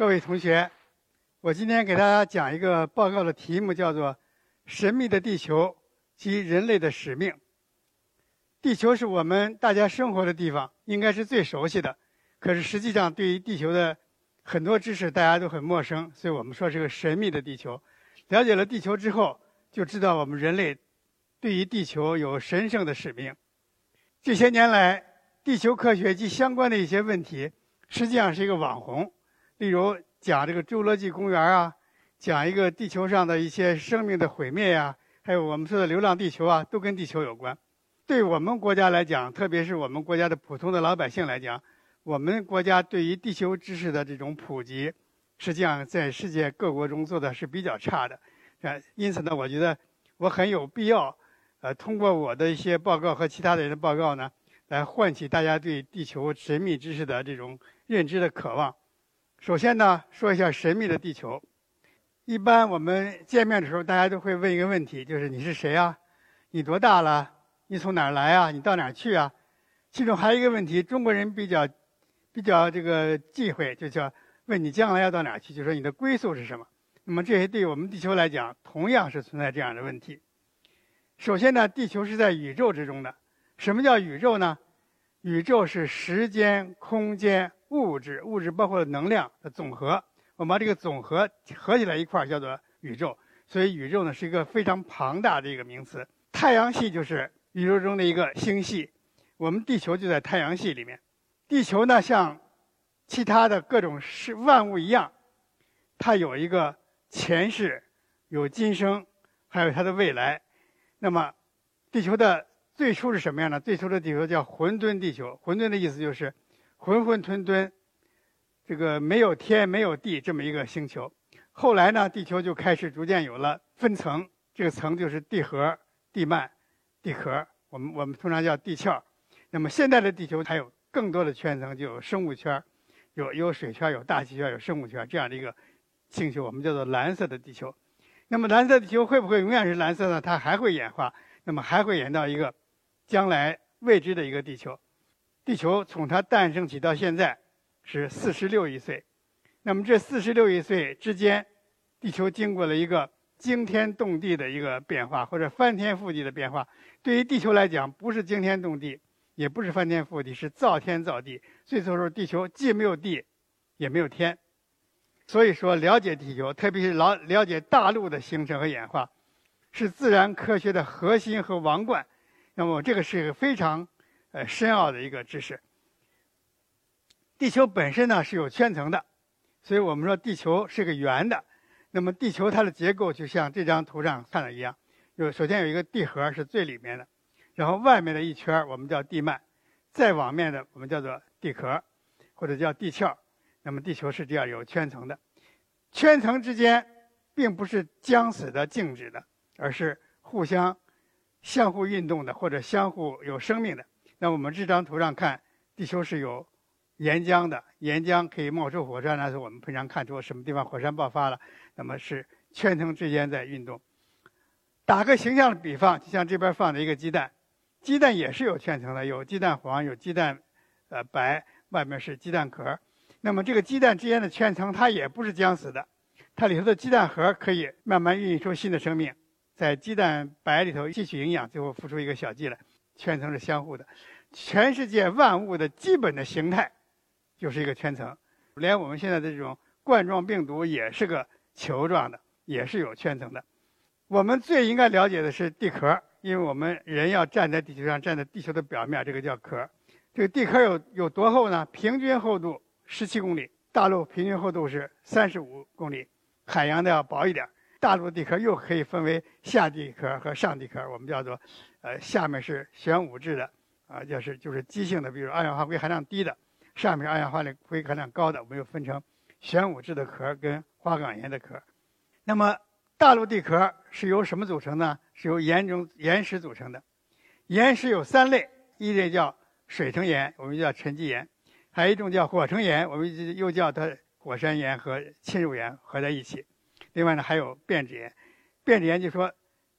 各位同学，我今天给大家讲一个报告的题目，叫做《神秘的地球及人类的使命》。地球是我们大家生活的地方，应该是最熟悉的。可是实际上，对于地球的很多知识，大家都很陌生，所以我们说是个神秘的地球。了解了地球之后，就知道我们人类对于地球有神圣的使命。这些年来，地球科学及相关的一些问题，实际上是一个网红。例如讲这个侏罗纪公园啊，讲一个地球上的一些生命的毁灭呀，还有我们说的流浪地球啊，都跟地球有关。对我们国家来讲，特别是我们国家的普通的老百姓来讲，我们国家对于地球知识的这种普及，实际上在世界各国中做的是比较差的。啊，因此呢，我觉得我很有必要，呃，通过我的一些报告和其他的人的报告呢，来唤起大家对地球神秘知识的这种认知的渴望。首先呢，说一下神秘的地球。一般我们见面的时候，大家都会问一个问题，就是你是谁啊？你多大了？你从哪儿来啊？你到哪儿去啊？其中还有一个问题，中国人比较比较这个忌讳，就叫问你将来要到哪儿去，就说你的归宿是什么。那么这些对我们地球来讲，同样是存在这样的问题。首先呢，地球是在宇宙之中的。什么叫宇宙呢？宇宙是时间、空间。物质，物质包括能量的总和。我们把这个总和合起来一块儿叫做宇宙。所以宇宙呢是一个非常庞大的一个名词。太阳系就是宇宙中的一个星系，我们地球就在太阳系里面。地球呢像其他的各种是万物一样，它有一个前世，有今生，还有它的未来。那么地球的最初是什么样的？最初的地球叫混沌地球。混沌的意思就是。浑浑沌沌，这个没有天没有地这么一个星球，后来呢，地球就开始逐渐有了分层，这个层就是地核、地幔、地壳，我们我们通常叫地壳。那么现在的地球还有更多的圈层，就有生物圈，有有水圈、有大气圈、有生物圈这样的一个星球，我们叫做蓝色的地球。那么蓝色地球会不会永远是蓝色呢？它还会演化，那么还会演到一个将来未知的一个地球。地球从它诞生起到现在是四十六亿岁，那么这四十六亿岁之间，地球经过了一个惊天动地的一个变化，或者翻天覆地的变化。对于地球来讲，不是惊天动地，也不是翻天覆地，是造天造地。最初时候，地球既没有地，也没有天。所以说，了解地球，特别是了了解大陆的形成和演化，是自然科学的核心和王冠。那么，这个是一个非常。呃，深奥的一个知识。地球本身呢是有圈层的，所以我们说地球是个圆的。那么地球它的结构就像这张图上看的一样，有首先有一个地核是最里面的，然后外面的一圈我们叫地幔，再往面的我们叫做地壳，或者叫地壳。那么地球是这样有圈层的，圈层之间并不是僵死的、静止的，而是互相相互运动的，或者相互有生命的。那我们这张图上看，地球是有岩浆的，岩浆可以冒出火山，那是我们平常看出什么地方火山爆发了。那么是圈层之间在运动。打个形象的比方，就像这边放的一个鸡蛋，鸡蛋也是有圈层的，有鸡蛋黄，有鸡蛋呃白，外面是鸡蛋壳。那么这个鸡蛋之间的圈层，它也不是僵死的，它里头的鸡蛋核可以慢慢孕育出新的生命，在鸡蛋白里头吸取营养，最后孵出一个小鸡来。圈层是相互的，全世界万物的基本的形态就是一个圈层，连我们现在的这种冠状病毒也是个球状的，也是有圈层的。我们最应该了解的是地壳，因为我们人要站在地球上，站在地球的表面，这个叫壳。这个地壳有有多厚呢？平均厚度十七公里，大陆平均厚度是三十五公里，海洋的要薄一点。大陆地壳又可以分为下地壳和上地壳，我们叫做。呃，下面是玄武质的，啊，就是就是基性的，比如二氧化硅含量低的；上面二氧化硅含量高的，我们又分成玄武质的壳跟花岗岩的壳。那么大陆地壳是由什么组成呢？是由岩中岩石组成的。岩石有三类，一类叫水成岩，我们叫沉积岩；还有一种叫火成岩，我们又叫它火山岩和侵入岩合在一起。另外呢，还有变质岩。变质岩就说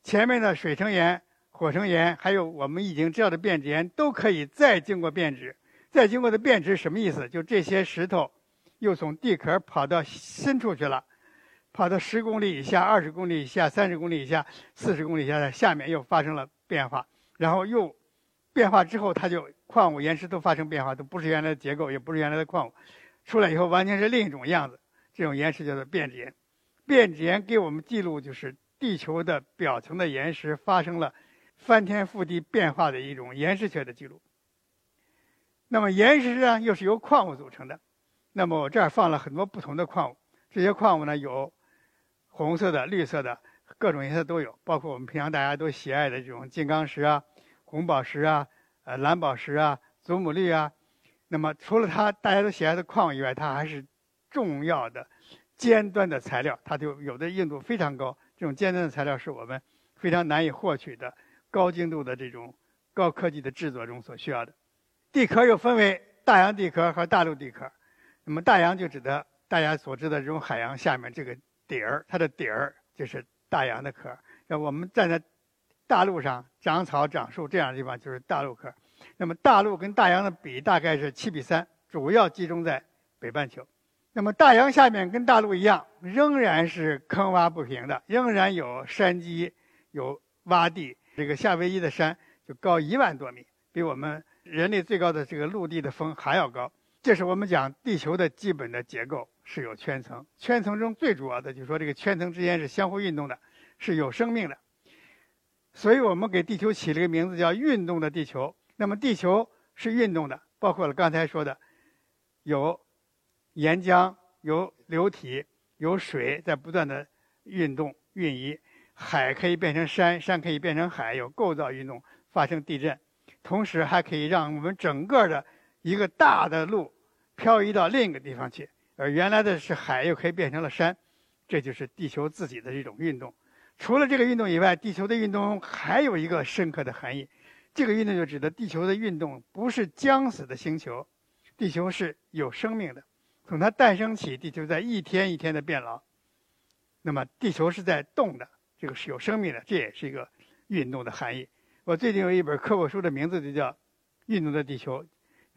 前面的水成岩。火成岩，还有我们已经知道的变质岩，都可以再经过变质。再经过的变质什么意思？就这些石头又从地壳跑到深处去了，跑到十公里以下、二十公里以下、三十公里以下、四十公里以下的下面又发生了变化，然后又变化之后，它就矿物岩石都发生变化，都不是原来的结构，也不是原来的矿物，出来以后完全是另一种样子。这种岩石叫做变质岩，变质岩给我们记录就是地球的表层的岩石发生了翻天覆地变化的一种岩石学的记录。那么岩石呢，又是由矿物组成的。那么我这儿放了很多不同的矿物，这些矿物呢有红色的、绿色的，各种颜色都有，包括我们平常大家都喜爱的这种金刚石啊、红宝石啊、呃蓝宝石啊、祖母绿啊。那么除了它大家都喜爱的矿物以外，它还是重要的尖端的材料，它就有的硬度非常高。这种尖端的材料是我们非常难以获取的高精度的这种高科技的制作中所需要的。地壳又分为大洋地壳和大陆地壳。那么大洋就指的大家所知的这种海洋下面这个底儿，它的底儿就是大洋的壳。那我们站在大陆上长草长树这样的地方就是大陆壳。那么大陆跟大洋的比大概是七比三，主要集中在北半球。那么大洋下面跟大陆一样，仍然是坑洼不平的，仍然有山脊、有洼地。这个夏威夷的山就高一万多米，比我们人类最高的这个陆地的峰还要高。这是我们讲地球的基本的结构是有圈层，圈层中最主要的就是说这个圈层之间是相互运动的，是有生命的。所以我们给地球起了个名字叫“运动的地球”。那么地球是运动的，包括了刚才说的，有岩浆、有流体、有水在不断的运动运移，海可以变成山，山可以变成海，有构造运动发生地震，同时还可以让我们整个的。一个大的陆漂移到另一个地方去，而原来的是海又可以变成了山，这就是地球自己的这种运动。除了这个运动以外，地球的运动还有一个深刻的含义。这个运动就指的地球的运动不是将死的星球，地球是有生命的。从它诞生起，地球在一天一天的变老。那么地球是在动的，这个是有生命的，这也是一个运动的含义。我最近有一本科普书的名字就叫《运动的地球》。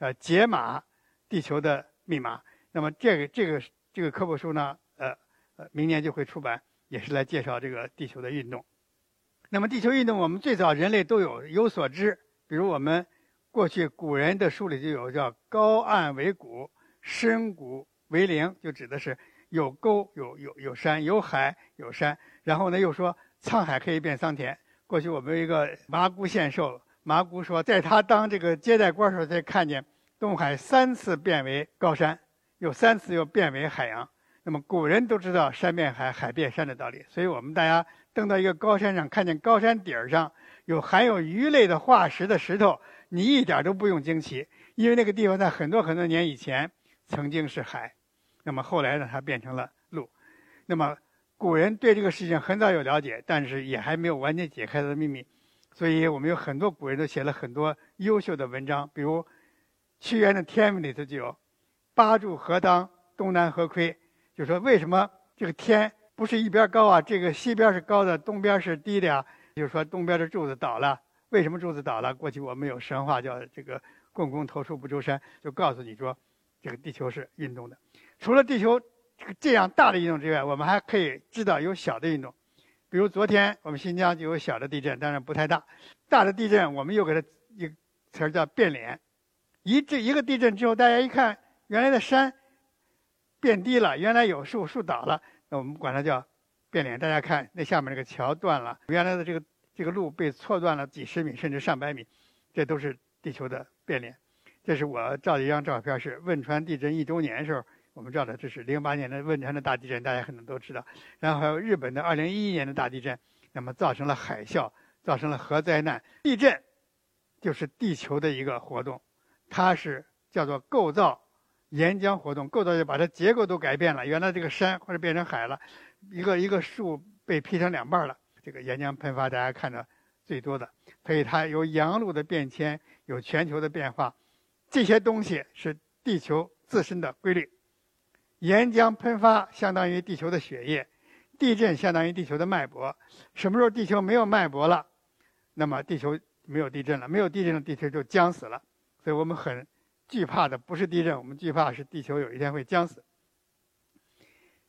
呃，解码地球的密码。那么这个这个这个科普书呢，呃呃，明年就会出版，也是来介绍这个地球的运动。那么地球运动，我们最早人类都有有所知。比如我们过去古人的书里就有叫“高岸为谷，深谷为陵”，就指的是有沟、有有有山、有海、有山。然后呢，又说沧海可以变桑田。过去我们有一个麻姑献寿。麻姑说，在他当这个接待官时候，才看见东海三次变为高山，有三次又变为海洋。那么古人都知道山变海，海变山的道理，所以我们大家登到一个高山上，看见高山顶儿上有含有鱼类的化石的石头，你一点都不用惊奇，因为那个地方在很多很多年以前曾经是海，那么后来呢，它变成了陆。那么古人对这个事情很早有了解，但是也还没有完全解开它的秘密。所以我们有很多古人都写了很多优秀的文章，比如屈原的《天文》里头就有“八柱何当，东南何亏”，就说为什么这个天不是一边高啊？这个西边是高的，东边是低的呀？就说东边的柱子倒了，为什么柱子倒了？过去我们有神话叫这个“共工头出不周山”，就告诉你说这个地球是运动的。除了地球这个这样大的运动之外，我们还可以知道有小的运动。比如昨天我们新疆就有小的地震，当然不太大。大的地震我们又给它一个词儿叫变脸。一这一个地震之后，大家一看，原来的山变低了，原来有树树倒了，那我们管它叫变脸。大家看那下面这个桥断了，原来的这个这个路被错断了几十米甚至上百米，这都是地球的变脸。这是我照的一张照片，是汶川地震一周年时候。我们照的，这是零八年的汶川的大地震，大家可能都知道。然后还有日本的二零一一年的大地震，那么造成了海啸，造成了核灾难。地震就是地球的一个活动，它是叫做构造岩浆活动，构造就把它结构都改变了。原来这个山或者变成海了，一个一个树被劈成两半了。这个岩浆喷发，大家看到最多的，所以它有洋路的变迁，有全球的变化，这些东西是地球自身的规律。岩浆喷发相当于地球的血液，地震相当于地球的脉搏。什么时候地球没有脉搏了，那么地球没有地震了，没有地震了，地球就僵死了。所以我们很惧怕的不是地震，我们惧怕是地球有一天会僵死。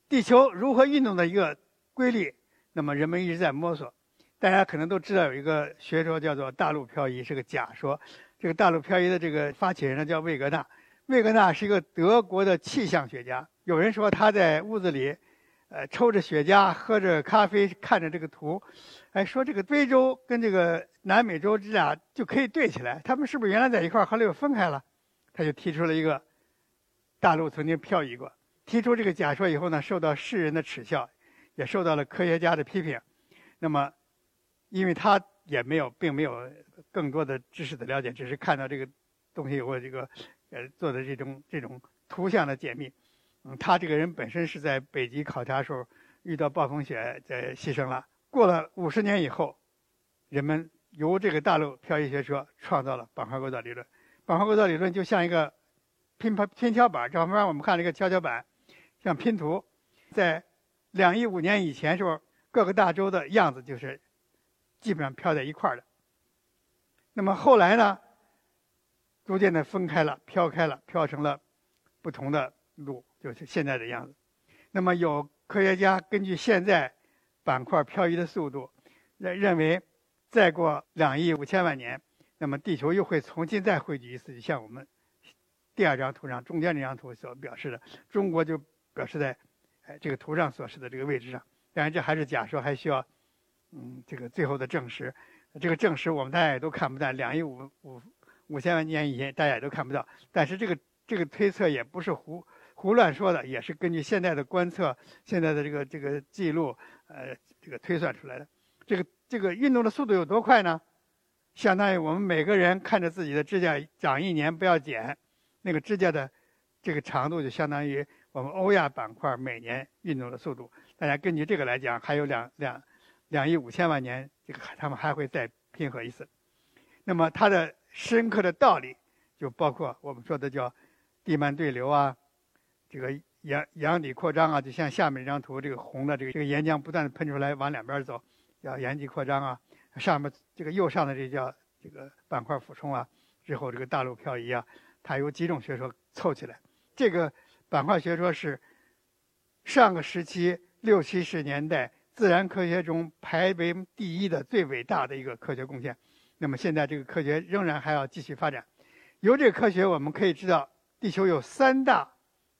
地球如何运动的一个规律，那么人们一直在摸索。大家可能都知道有一个学说叫做大陆漂移，是个假说。这个大陆漂移的这个发起人呢叫魏格纳，魏格纳是一个德国的气象学家。有人说他在屋子里，呃，抽着雪茄，喝着咖啡，看着这个图，哎，说这个非洲跟这个南美洲这俩就可以对起来，他们是不是原来在一块儿，后来又分开了？他就提出了一个大陆曾经漂移过。提出这个假说以后呢，受到世人的耻笑，也受到了科学家的批评。那么，因为他也没有，并没有更多的知识的了解，只是看到这个东西有这个呃做的这种这种图像的解密。嗯，他这个人本身是在北极考察时候遇到暴风雪在牺牲了。过了五十年以后，人们由这个大陆漂移学说创造了板块构造理论。板块构造理论就像一个拼盘拼跷板，这方我们看这个跷跷板。像拼图，在两亿五年以前时候，各个大洲的样子就是基本上飘在一块儿的。那么后来呢，逐渐的分开了，飘开了，飘成了不同的路，就是现在的样子。那么有科学家根据现在板块漂移的速度，认认为再过两亿五千万年，那么地球又会重新再汇聚一次，就像我们第二张图上中间这张图所表示的，中国就。表示在，哎，这个图上所示的这个位置上，当然这还是假说，还需要，嗯，这个最后的证实。这个证实我们大家也都看不到，两亿五五五千万年以前大家也都看不到。但是这个这个推测也不是胡胡乱说的，也是根据现在的观测、现在的这个这个记录，呃，这个推算出来的。这个这个运动的速度有多快呢？相当于我们每个人看着自己的指甲长一年不要剪，那个指甲的这个长度就相当于。我们欧亚板块每年运动的速度，大家根据这个来讲，还有两两两亿五千万年，这个他们还会再拼合一次。那么它的深刻的道理，就包括我们说的叫地幔对流啊，这个洋洋底扩张啊，就像下面这张图，这个红的这个这个岩浆不断的喷出来往两边走，叫阳底扩张啊。上面这个右上的这叫这个板块俯冲啊，之后这个大陆漂移啊，它有几种学说凑起来，这个。板块学说是上个时期六七十年代自然科学中排为第一的最伟大的一个科学贡献。那么现在这个科学仍然还要继续发展。由这个科学我们可以知道，地球有三大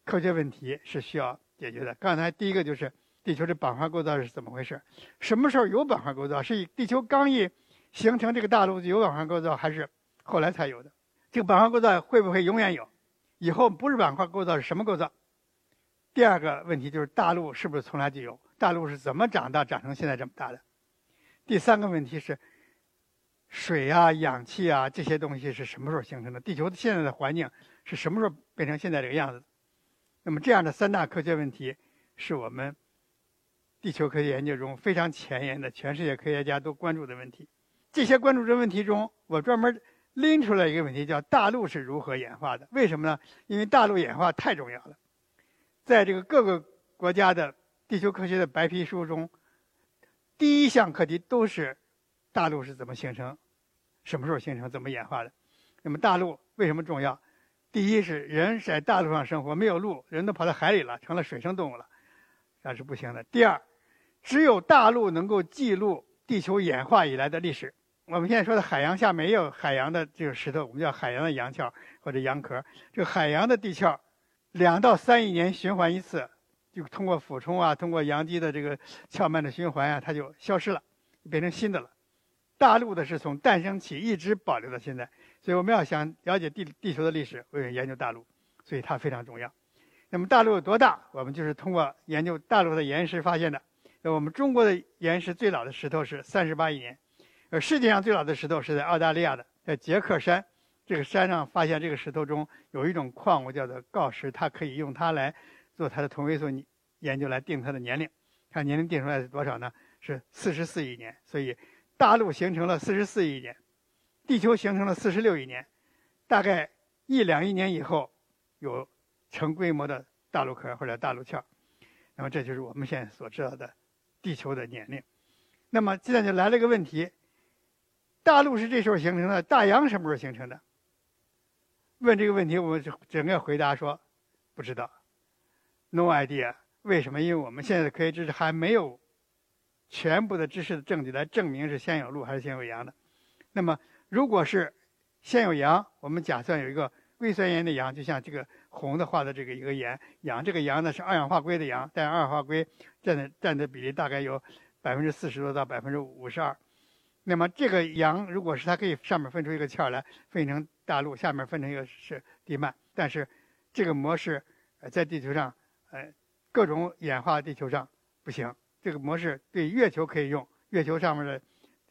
科学问题是需要解决的。刚才第一个就是地球的板块构造是怎么回事？什么时候有板块构造？是以地球刚一形成这个大陆就有板块构造，还是后来才有的？这个板块构造会不会永远有？以后不是板块构造是什么构造？第二个问题就是大陆是不是从来就有？大陆是怎么长大长成现在这么大的？第三个问题是水啊、氧气啊这些东西是什么时候形成的？地球现在的环境是什么时候变成现在这个样子？那么这样的三大科学问题是我们地球科学研究中非常前沿的，全世界科学家都关注的问题。这些关注的问题中，我专门。拎出来一个问题，叫大陆是如何演化的？为什么呢？因为大陆演化太重要了，在这个各个国家的地球科学的白皮书中，第一项课题都是大陆是怎么形成，什么时候形成，怎么演化的。那么大陆为什么重要？第一是人在大陆上生活，没有路，人都跑到海里了，成了水生动物了，那是不行的。第二，只有大陆能够记录地球演化以来的历史。我们现在说的海洋下没有海洋的这个石头，我们叫海洋的洋壳或者洋壳。这个海洋的地壳，两到三亿年循环一次，就通过俯冲啊，通过洋基的这个 壳脉的循环啊，它就消失了，变成新的了。大陆的是从诞生起一直保留到现在，所以我们要想了解地地球的历史，我要研究大陆，所以它非常重要。那么大陆有多大？我们就是通过研究大陆的岩石发现的。那我们中国的岩石最老的石头是三十八亿年。而世界上最老的石头是在澳大利亚的，在杰克山，这个山上发现这个石头中有一种矿物叫做锆石，它可以用它来做它的同位素研究来定它的年龄，看年龄定出来是多少呢？是四十四亿年。所以大陆形成了四十四亿年，地球形成了四十六亿年，大概一两亿年以后有成规模的大陆壳或者大陆壳。那么这就是我们现在所知道的地球的年龄。那么现在就来了一个问题。大陆是这时候形成的，大洋什么时候形成的？问这个问题，我们整个回答说不知道，no idea。为什么？因为我们现在的科学知识还没有全部的知识的证据来证明是先有鹿还是先有羊的。那么，如果是先有羊，我们假设有一个硅酸盐的羊，就像这个红的画的这个一个盐，羊这个羊呢是二氧化硅的羊，但二氧化硅占的占的比例大概有百分之四十多到百分之五十二。那么这个羊如果是它可以上面分出一个壳来，分成大陆，下面分成一个是地幔，但是这个模式在地球上呃各种演化地球上不行。这个模式对月球可以用，月球上面的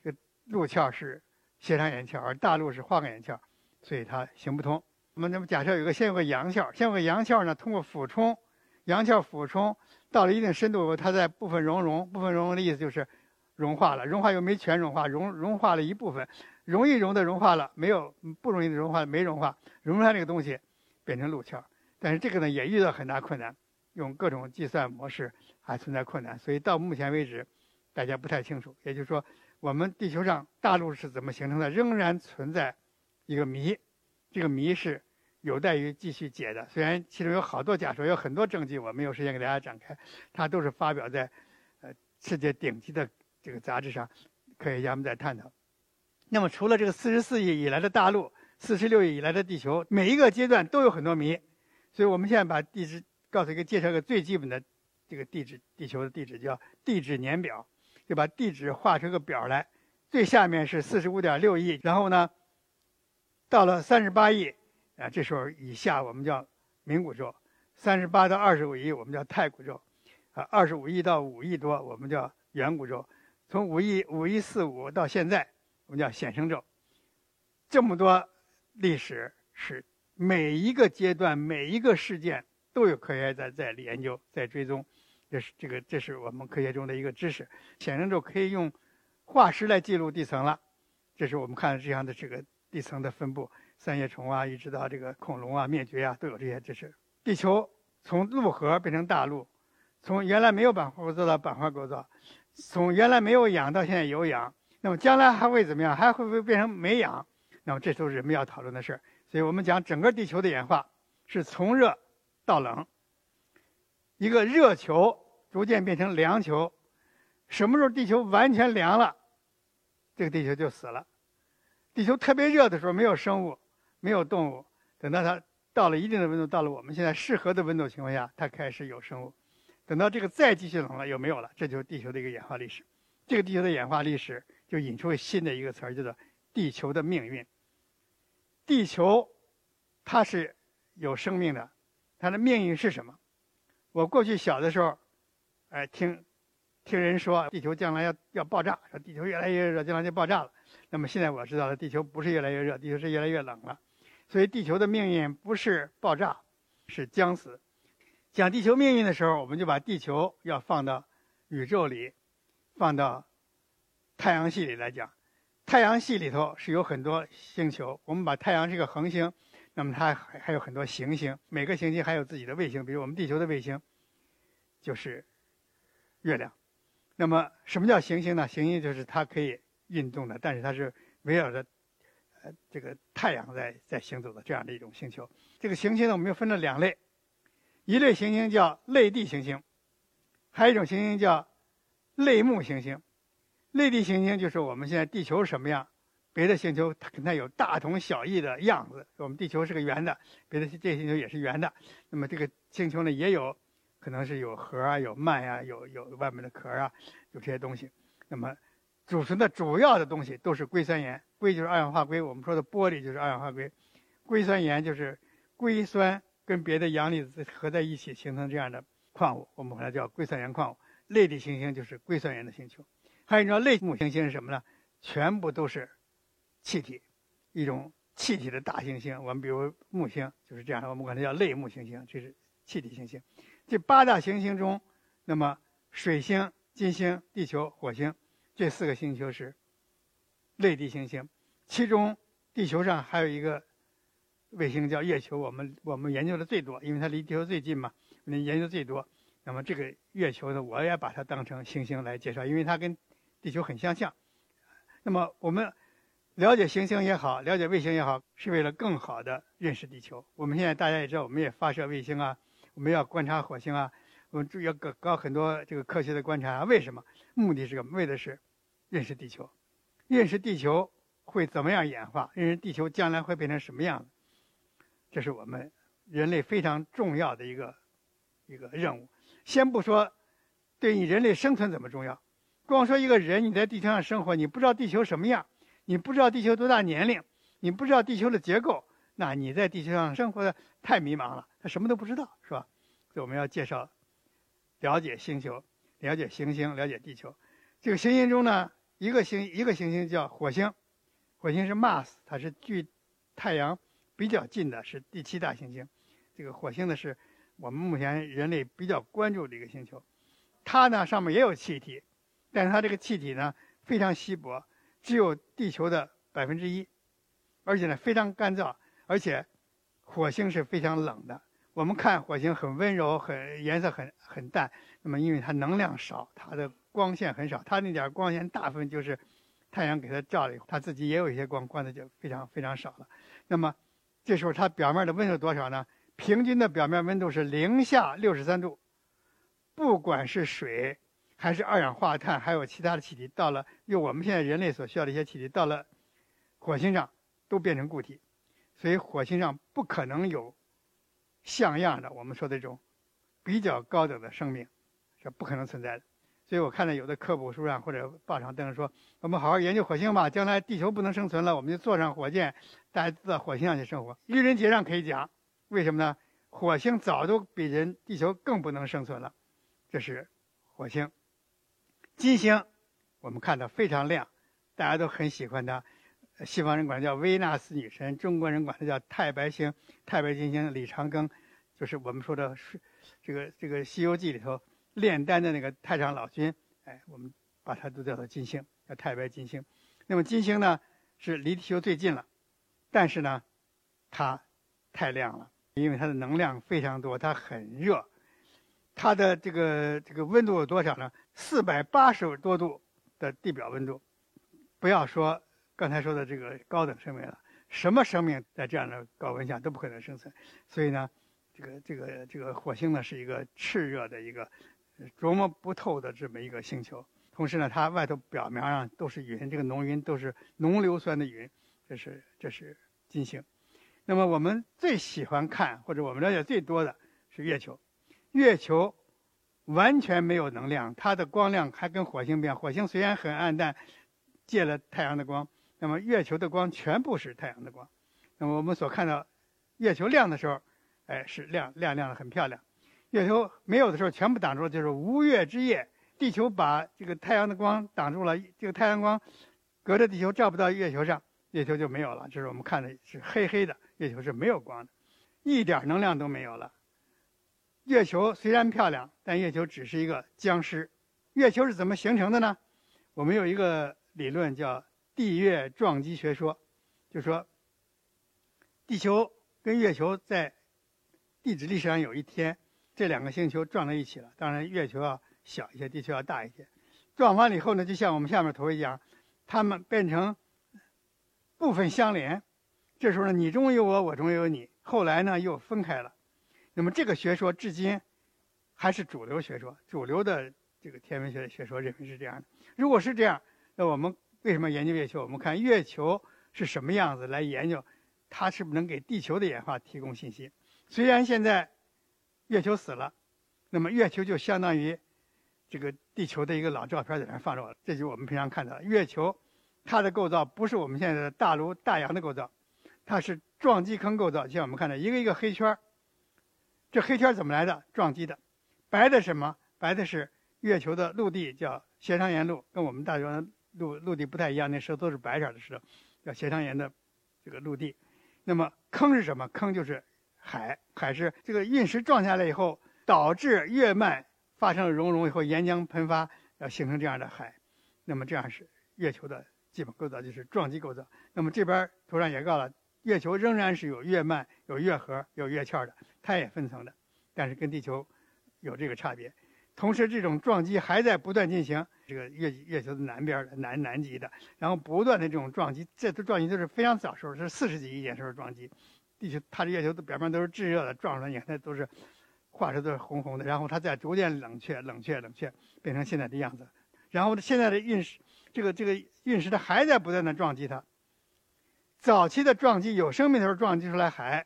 这个陆壳是斜长眼壳，而大陆是花岗岩壳，所以它行不通。我们那么假设有个先有个阳壳，先有个阳壳呢，通过俯冲，阳壳俯冲到了一定深度，它在部分熔融，部分熔融的意思就是。融化了，融化又没全融化，融融化了一部分，容易融的融化了，没有不容易的融化没融化，融出来那个东西变成陆壳，但是这个呢也遇到很大困难，用各种计算模式还存在困难，所以到目前为止，大家不太清楚。也就是说，我们地球上大陆是怎么形成的，仍然存在一个谜，这个谜是有待于继续解的。虽然其中有好多假说，有很多证据，我没有时间给大家展开，它都是发表在呃世界顶级的。这个杂志上，科学家们在探讨。那么，除了这个四十四亿以来的大陆，四十六亿以来的地球，每一个阶段都有很多谜。所以我们现在把地质告诉一个介绍个最基本的这个地质地球的地质叫地质年表，就把地质画出个表来。最下面是四十五点六亿，然后呢，到了三十八亿啊，这时候以下我们叫冥古宙，三十八到二十五亿我们叫太古宙，啊，二十五亿到五亿多我们叫远古宙。从五亿五亿四五到现在，我们叫显生咒。这么多历史是每一个阶段、每一个事件都有科学在在研究、在追踪。这是这个，这是我们科学中的一个知识。显生咒可以用化石来记录地层了。这是我们看这样的这个地层的分布，三叶虫啊，一直到这个恐龙啊灭绝啊，都有这些知识。地球从陆核变成大陆，从原来没有板块构造到板块构造。从原来没有氧到现在有氧，那么将来还会怎么样？还会不会变成没氧？那么这都是人们要讨论的事儿。所以我们讲整个地球的演化是从热到冷，一个热球逐渐变成凉球。什么时候地球完全凉了，这个地球就死了。地球特别热的时候没有生物，没有动物。等到它到了一定的温度，到了我们现在适合的温度情况下，它开始有生物。等到这个再继续冷了，又没有了，这就是地球的一个演化历史。这个地球的演化历史就引出新的一个词儿，叫做“地球的命运”。地球它是有生命的，它的命运是什么？我过去小的时候，哎，听听人说地球将来要要爆炸，说地球越来越热，将来就爆炸了。那么现在我知道了，地球不是越来越热，地球是越来越冷了。所以地球的命运不是爆炸，是将死。讲地球命运的时候，我们就把地球要放到宇宙里，放到太阳系里来讲。太阳系里头是有很多星球，我们把太阳是个恒星，那么它还还有很多行星，每个行星还有自己的卫星，比如我们地球的卫星就是月亮。那么什么叫行星呢？行星就是它可以运动的，但是它是围绕着呃这个太阳在在行走的这样的一种星球。这个行星呢，我们又分了两类。一类行星叫类地行星，还有一种行星叫类木行星。类地行星就是我们现在地球什么样，别的星球它跟它有大同小异的样子。我们地球是个圆的，别的这星球也是圆的。那么这个星球呢，也有可能是有核啊、有幔呀、有有外面的壳啊，有这些东西。那么组成的主要的东西都是硅酸盐，硅就是二氧化硅，我们说的玻璃就是二氧化硅，硅酸盐就是硅酸。跟别的阳离子合在一起形成这样的矿物，我们把它叫硅酸盐矿物。类地行星就是硅酸盐的星球。还有一种类木行星是什么呢？全部都是气体，一种气体的大行星。我们比如木星就是这样的，我们管它叫类木行星，这是气体行星。这八大行星中，那么水星、金星、地球、火星这四个星球是类地行星，其中地球上还有一个。卫星叫月球，我们我们研究的最多，因为它离地球最近嘛，我们研究最多。那么这个月球呢，我也把它当成行星来介绍，因为它跟地球很相像。那么我们了解行星也好，了解卫星也好，是为了更好的认识地球。我们现在大家也知道，我们也发射卫星啊，我们要观察火星啊，我们注意要搞搞很多这个科学的观察啊，为什么？目的是个为的是认识地球，认识地球会怎么样演化，认识地球将来会变成什么样子，这是我们人类非常重要的一个一个任务。先不说对你人类生存怎么重要，光说一个人你在地球上生活，你不知道地球什么样，你不知道地球多大年龄，你不知道地球的结构。那你在地球上生活的太迷茫了，他什么都不知道，是吧？所以我们要介绍、了解星球、了解行星、了解地球。这个行星中呢，一个星一个行星叫火星，火星是 Mars，它是距太阳比较近的，是第七大行星。这个火星呢，是我们目前人类比较关注的一个星球。它呢上面也有气体，但是它这个气体呢非常稀薄，只有地球的百分之一，而且呢非常干燥。而且，火星是非常冷的。我们看火星很温柔，很颜色很很淡。那么，因为它能量少，它的光线很少，它那点光线大部分就是太阳给它照了以后，它自己也有一些光，光的就非常非常少了。那么，这时候它表面的温度多少呢？平均的表面温度是零下六十三度。不管是水，还是二氧化碳，还有其他的气体，到了用我们现在人类所需要的一些气体，到了火星上都变成固体。所以火星上不可能有像样的我们说的这种比较高等的生命，是不可能存在的。所以我看到有的科普书上或者报上登说，我们好好研究火星吧，将来地球不能生存了，我们就坐上火箭，大家到火星上去生活。愚人节上可以讲，为什么呢？火星早都比人地球更不能生存了。这是火星，金星，我们看到非常亮，大家都很喜欢它。西方人管它叫维纳斯女神，中国人管它叫太白星、太白金星。李长庚，就是我们说的是这个这个《西游记》里头炼丹的那个太上老君。哎，我们把它都叫做金星，叫太白金星。那么金星呢，是离地球最近了，但是呢，它太亮了，因为它的能量非常多，它很热。它的这个这个温度有多少呢？四百八十多度的地表温度，不要说。刚才说的这个高等生命了，什么生命在这样的高温下都不可能生存，所以呢，这个这个这个火星呢是一个炽热的一个琢磨不透的这么一个星球。同时呢，它外头表面上都是云，这个浓云都是浓硫酸的云，这是这是金星。那么我们最喜欢看或者我们了解最多的是月球，月球完全没有能量，它的光亮还跟火星不一样。火星虽然很暗淡，借了太阳的光。那么月球的光全部是太阳的光，那么我们所看到月球亮的时候，哎，是亮亮亮的很漂亮。月球没有的时候，全部挡住了，就是无月之夜。地球把这个太阳的光挡住了，这个太阳光隔着地球照不到月球上，月球就没有了。这是我们看的是黑黑的，月球是没有光的，一点能量都没有了。月球虽然漂亮，但月球只是一个僵尸。月球是怎么形成的呢？我们有一个理论叫。地月撞击学说，就说地球跟月球在地质历史上有一天，这两个星球撞在一起了。当然，月球要小一些，地球要大一些。撞完了以后呢，就像我们下面图一样，它们变成部分相连。这时候呢，你中有我，我中有你。后来呢，又分开了。那么这个学说至今还是主流学说，主流的这个天文学的学说认为是这样的。如果是这样，那我们。为什么研究月球？我们看月球是什么样子来研究，它是不是能给地球的演化提供信息？虽然现在月球死了，那么月球就相当于这个地球的一个老照片在那放着了。这就是我们平常看到的月球，它的构造不是我们现在的大陆大洋的构造，它是撞击坑构造。像我们看到一个一个黑圈这黑圈怎么来的？撞击的。白的什么？白的是月球的陆地，叫斜长岩陆，跟我们大洲。陆陆地不太一样，那石头都是白色的石头，叫斜长岩的这个陆地。那么坑是什么？坑就是海，海是这个陨石撞下来以后，导致月幔发生了熔融以后，岩浆喷发，要形成这样的海。那么这样是月球的基本构造，就是撞击构造。那么这边图上也告了，月球仍然是有月幔、有月核、有月壳的，它也分层的，但是跟地球有这个差别。同时，这种撞击还在不断进行。这个月月球的南边的南南极的，然后不断的这种撞击，这都撞击都是非常早时候，是四十几亿年时候撞击。地球它的月球的表面都是炙热的，撞出来你看它都是化石都是红红的，然后它再逐渐冷却、冷却、冷却，变成现在的样子。然后现在的陨石，这个这个陨石它还在不断的撞击它。早期的撞击有生命的时候撞击出来海，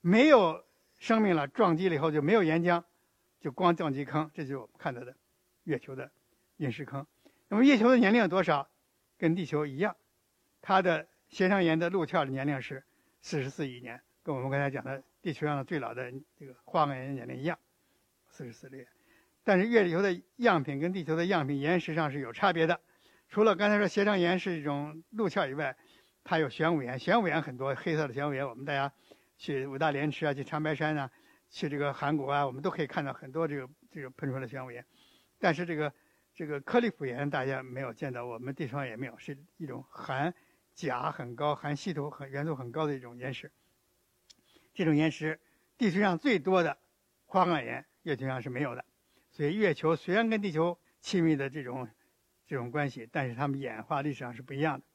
没有生命了撞击了以后就没有岩浆，就光撞击坑，这就是我们看到的月球的陨石坑。那么月球的年龄有多少？跟地球一样，它的斜上岩的陆壳的年龄是四十四亿年，跟我们刚才讲的地球上的最老的这个花岗岩年龄一样，四十四亿。但是月球的样品跟地球的样品岩石上是有差别的，除了刚才说斜上岩是一种陆壳以外，它有玄武岩，玄武岩很多黑色的玄武岩，我们大家去五大连池啊，去长白山啊，去这个韩国啊，我们都可以看到很多这个这个喷出来的玄武岩，但是这个。这个颗粒谱岩大家没有见到，我们地球上也没有，是一种含钾很高、含稀土很元素很高的一种岩石。这种岩石，地球上最多的花岗岩，月球上是没有的。所以月球虽然跟地球亲密的这种这种关系，但是它们演化历史上是不一样的。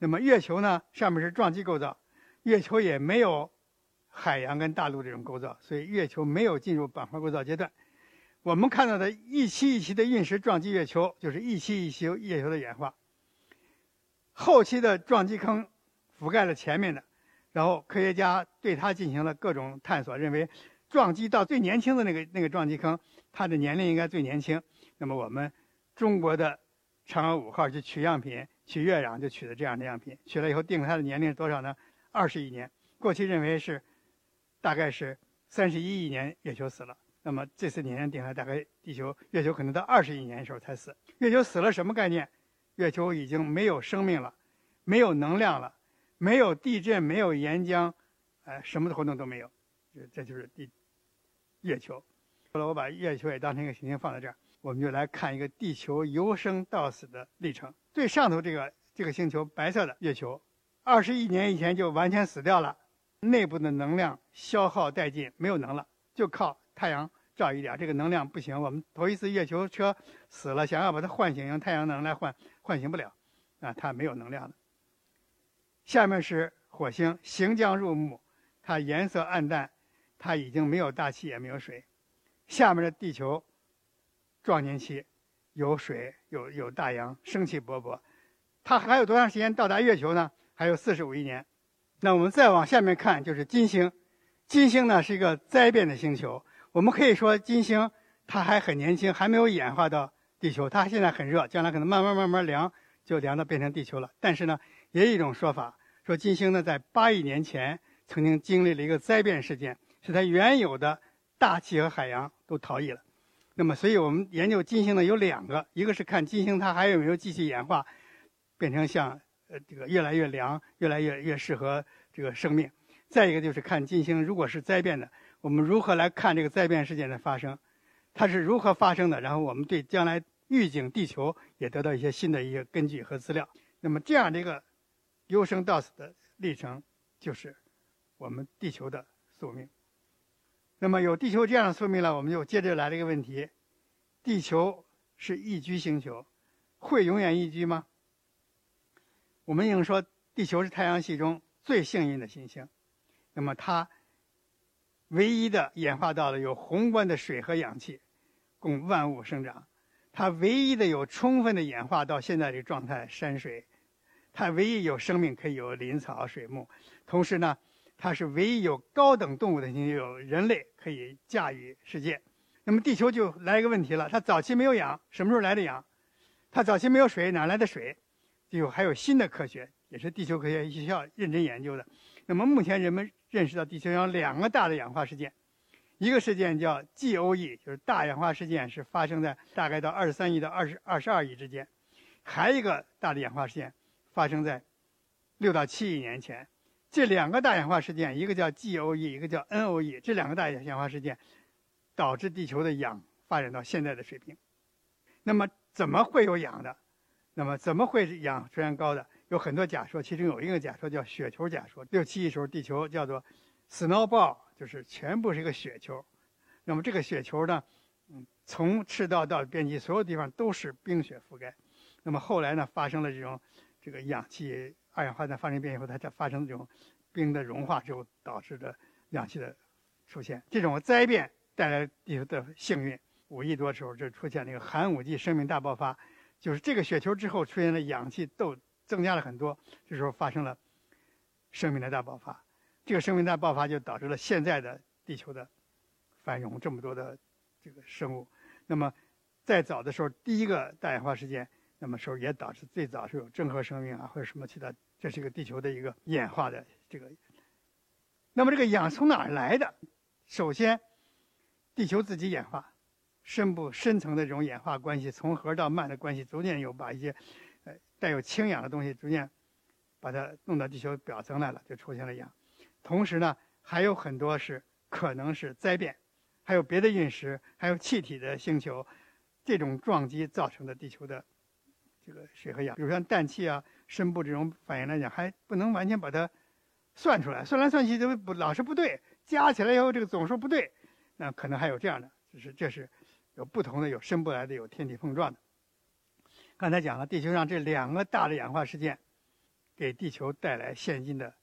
那么月球呢，上面是撞击构造，月球也没有海洋跟大陆这种构造，所以月球没有进入板块构造阶段。我们看到的一期一期的陨石撞击月球，就是一期一期月球的演化。后期的撞击坑覆盖了前面的，然后科学家对它进行了各种探索，认为撞击到最年轻的那个那个撞击坑，它的年龄应该最年轻。那么我们中国的嫦娥五号去取样品，取月壤就取的这样的样品，取了以后定它的年龄是多少呢？二十亿年。过去认为是大概是三十一亿年，月球死了。那么这次年龄定下，大概地球、月球可能到二十亿年的时候才死。月球死了什么概念？月球已经没有生命了，没有能量了，没有地震，没有岩浆，哎，什么的活动都没有。这这就是地月球。后来我把月球也当成一个行星放在这儿，我们就来看一个地球由生到死的历程。最上头这个这个星球，白色的月球，二十亿年以前就完全死掉了，内部的能量消耗殆尽，没有能了，就靠。太阳照一点，这个能量不行。我们头一次月球车死了，想要把它唤醒，用太阳能来唤，唤醒不了，啊，它没有能量了。下面是火星，行将入木，它颜色暗淡，它已经没有大气，也没有水。下面的地球，壮年期，有水，有有大洋，生气勃勃。它还有多长时间到达月球呢？还有四十五亿年。那我们再往下面看，就是金星。金星呢是一个灾变的星球。我们可以说，金星它还很年轻，还没有演化到地球。它现在很热，将来可能慢慢慢慢凉，就凉到变成地球了。但是呢，也有一种说法，说金星呢在八亿年前曾经经历了一个灾变事件，使它原有的大气和海洋都逃逸了。那么，所以我们研究金星呢有两个，一个是看金星它还有没有继续演化，变成像呃这个越来越凉，越来越越适合这个生命。再一个就是看金星如果是灾变的。我们如何来看这个灾变事件的发生？它是如何发生的？然后我们对将来预警地球也得到一些新的一些根据和资料。那么这样的一个由生到死的历程，就是我们地球的宿命。那么有地球这样的宿命了，我们就接着来了一个问题：地球是宜居星球，会永远宜居吗？我们已经说地球是太阳系中最幸运的行星，那么它。唯一的演化到了有宏观的水和氧气，供万物生长。它唯一的有充分的演化到现在这个状态，山水。它唯一有生命可以有林草水木。同时呢，它是唯一有高等动物的星球，有人类可以驾驭世界。那么地球就来一个问题了：它早期没有氧，什么时候来的氧？它早期没有水，哪来的水？就还有新的科学，也是地球科学需要认真研究的。那么目前人们。认识到地球上两个大的氧化事件，一个事件叫 GOE，就是大氧化事件，是发生在大概到二十三亿到二十二十二亿之间；还一个大的氧化事件发生在六到七亿年前。这两个大氧化事件，一个叫 GOE，一个叫 NOE，这两个大氧化事件导致地球的氧发展到现在的水平。那么怎么会有氧的？那么怎么会氧出现高的？有很多假说，其中有一个假说叫雪球假说。六七亿时候，地球叫做 snowball，就是全部是一个雪球。那么这个雪球呢，嗯，从赤道到边际，所有地方都是冰雪覆盖。那么后来呢，发生了这种这个氧气二氧化碳发生变以后，它才发生这种冰的融化之后导致的氧气的出现。这种灾变带来地球的幸运。五亿多时候，就出现那个寒武纪生命大爆发，就是这个雪球之后出现了氧气都增加了很多，这时候发生了生命的大爆发。这个生命大爆发就导致了现在的地球的繁荣，这么多的这个生物。那么再早的时候，第一个大氧化事件，那么时候也导致最早是有真核生命啊，或者什么其他，这是一个地球的一个演化的这个。那么这个氧从哪儿来的？首先，地球自己演化。深部深层的这种演化关系，从核到幔的关系，逐渐有把一些，呃，带有氢氧的东西逐渐把它弄到地球表层来了，就出现了氧。同时呢，还有很多是可能是灾变，还有别的陨石，还有气体的星球，这种撞击造成的地球的这个水和氧，比如像氮气啊、深部这种反应来讲，还不能完全把它算出来，算来算去都不老是不对，加起来以后这个总数不对，那可能还有这样的，就是这是。有不同的，有深不来的，有天体碰撞的。刚才讲了，地球上这两个大的氧化事件，给地球带来现今的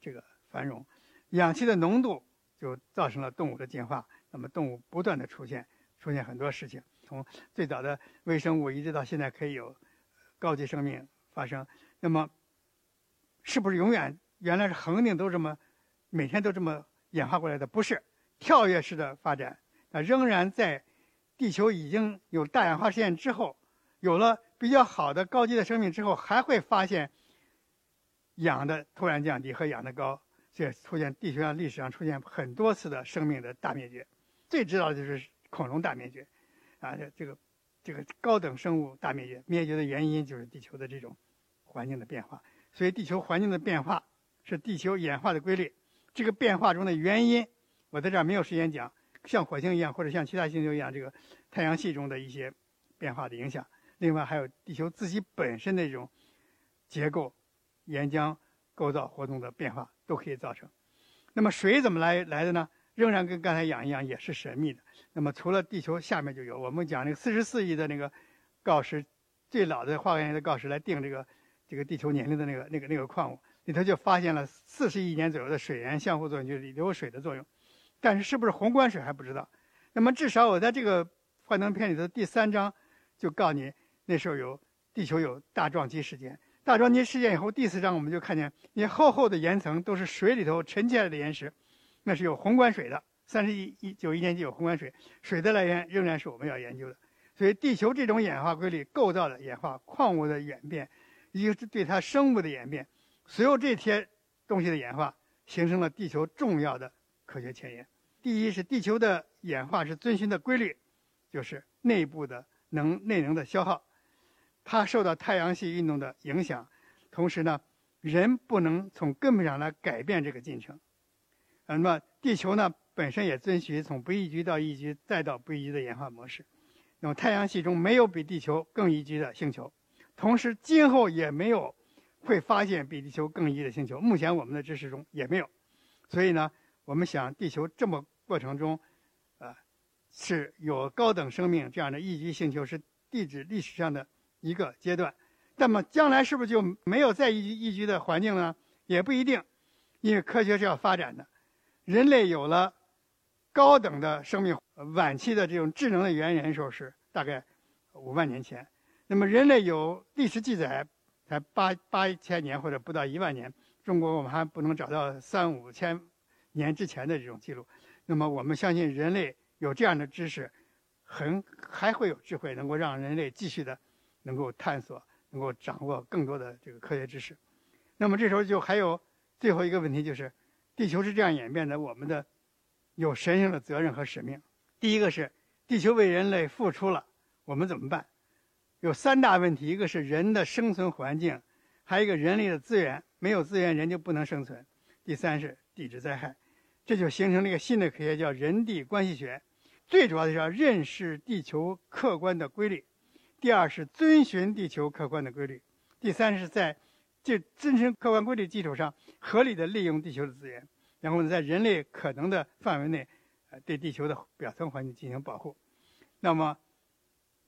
这个繁荣。氧气的浓度就造成了动物的进化，那么动物不断的出现，出现很多事情。从最早的微生物，一直到现在可以有高级生命发生。那么，是不是永远原来是恒定都这么每天都这么演化过来的？不是，跳跃式的发展，那仍然在。地球已经有大氧化实验之后，有了比较好的高级的生命之后，还会发现氧的突然降低和氧的高，这出现地球上历史上出现很多次的生命的大灭绝，最知道的就是恐龙大灭绝，啊，这这个这个高等生物大灭绝，灭绝的原因就是地球的这种环境的变化，所以地球环境的变化是地球演化的规律，这个变化中的原因，我在这儿没有时间讲。像火星一样，或者像其他星球一样，这个太阳系中的一些变化的影响。另外，还有地球自己本身的这种结构、岩浆构造活动的变化，都可以造成。那么，水怎么来来的呢？仍然跟刚才讲一样，也是神秘的。那么，除了地球下面就有，我们讲那个四十四亿的那个锆石，最老的化岩的锆石来定这个这个地球年龄的那个那个那个矿物里头，就发现了四十亿年左右的水源相互作用，就是流水的作用。但是是不是宏观水还不知道，那么至少我在这个幻灯片里头第三章就告你，那时候有地球有大撞击事件，大撞击事件以后第四章我们就看见那厚厚的岩层都是水里头沉积来的岩石，那是有宏观水的。三十一一九一年级有宏观水，水的来源仍然是我们要研究的。所以地球这种演化规律、构造的演化、矿物的演变，一个是对它生物的演变，所有这些东西的演化，形成了地球重要的科学前沿。第一是地球的演化是遵循的规律，就是内部的能内能的消耗，它受到太阳系运动的影响，同时呢，人不能从根本上来改变这个进程。那么地球呢本身也遵循从不宜居到宜居再到不宜居的演化模式。那么太阳系中没有比地球更宜居的星球，同时今后也没有会发现比地球更宜的星球。目前我们的知识中也没有，所以呢，我们想地球这么。过程中，啊，是有高等生命这样的宜居星球是地质历史上的一个阶段。那么将来是不是就没有再宜居宜居的环境呢？也不一定，因为科学是要发展的。人类有了高等的生命，晚期的这种智能的猿人时候是大概五万年前。那么人类有历史记载才八八千年或者不到一万年。中国我们还不能找到三五千年之前的这种记录。那么，我们相信人类有这样的知识，很还会有智慧，能够让人类继续的能够探索，能够掌握更多的这个科学知识。那么这时候就还有最后一个问题，就是地球是这样演变的，我们的有神圣的责任和使命。第一个是地球为人类付出了，我们怎么办？有三大问题，一个是人的生存环境，还有一个人类的资源，没有资源人就不能生存。第三是地质灾害。这就形成了一个新的科学，叫人地关系学。最主要的是要认识地球客观的规律，第二是遵循地球客观的规律，第三是在这遵循客观规律基础上，合理的利用地球的资源，然后呢，在人类可能的范围内，呃，对地球的表层环境进行保护。那么，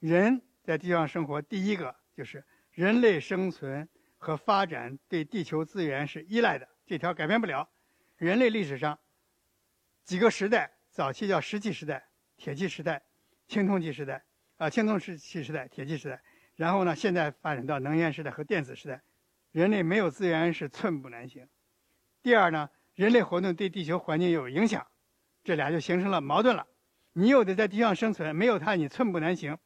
人在地球上生活，第一个就是人类生存和发展对地球资源是依赖的，这条改变不了。人类历史上。几个时代早期叫石器时代、铁器时代、青铜器时代，啊，青铜时期时代、铁器时代。然后呢，现在发展到能源时代和电子时代，人类没有资源是寸步难行。第二呢，人类活动对地球环境有影响，这俩就形成了矛盾了。你又得在地上生存，没有它你寸步难行。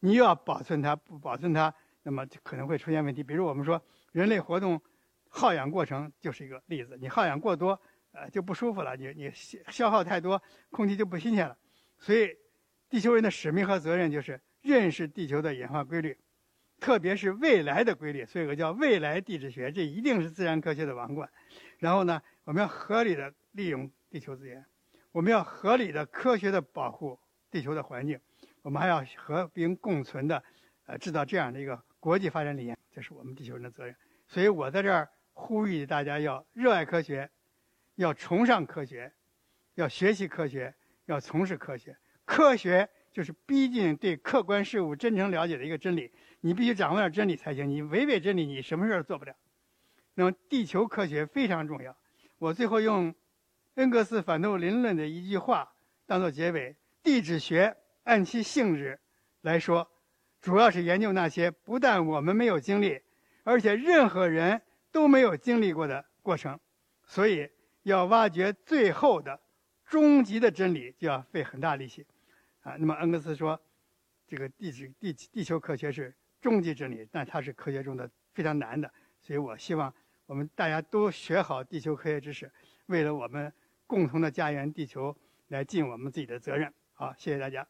你又要保存它，不保存它，那么就可能会出现问题。比如我们说，人类活动耗氧过程就是一个例子。你耗氧过多。呃，就不舒服了。你你消消耗太多，空气就不新鲜了。所以，地球人的使命和责任就是认识地球的演化规律，特别是未来的规律。所以个叫未来地质学，这一定是自然科学的王冠。然后呢，我们要合理的利用地球资源，我们要合理的科学的保护地球的环境，我们还要和平共存的，呃，制造这样的一个国际发展理念，这是我们地球人的责任。所以我在这儿呼吁大家要热爱科学。要崇尚科学，要学习科学，要从事科学。科学就是逼近对客观事物真诚了解的一个真理。你必须掌握点真理才行。你违背真理，你什么事儿做不了。那么，地球科学非常重要。我最后用恩格斯反动林论的一句话当做结尾：地质学按其性质来说，主要是研究那些不但我们没有经历，而且任何人都没有经历过的过程。所以。要挖掘最后的、终极的真理，就要费很大力气，啊。那么恩格斯说，这个地质、地地球科学是终极真理，但它是科学中的非常难的。所以我希望我们大家都学好地球科学知识，为了我们共同的家园地球来尽我们自己的责任。好，谢谢大家。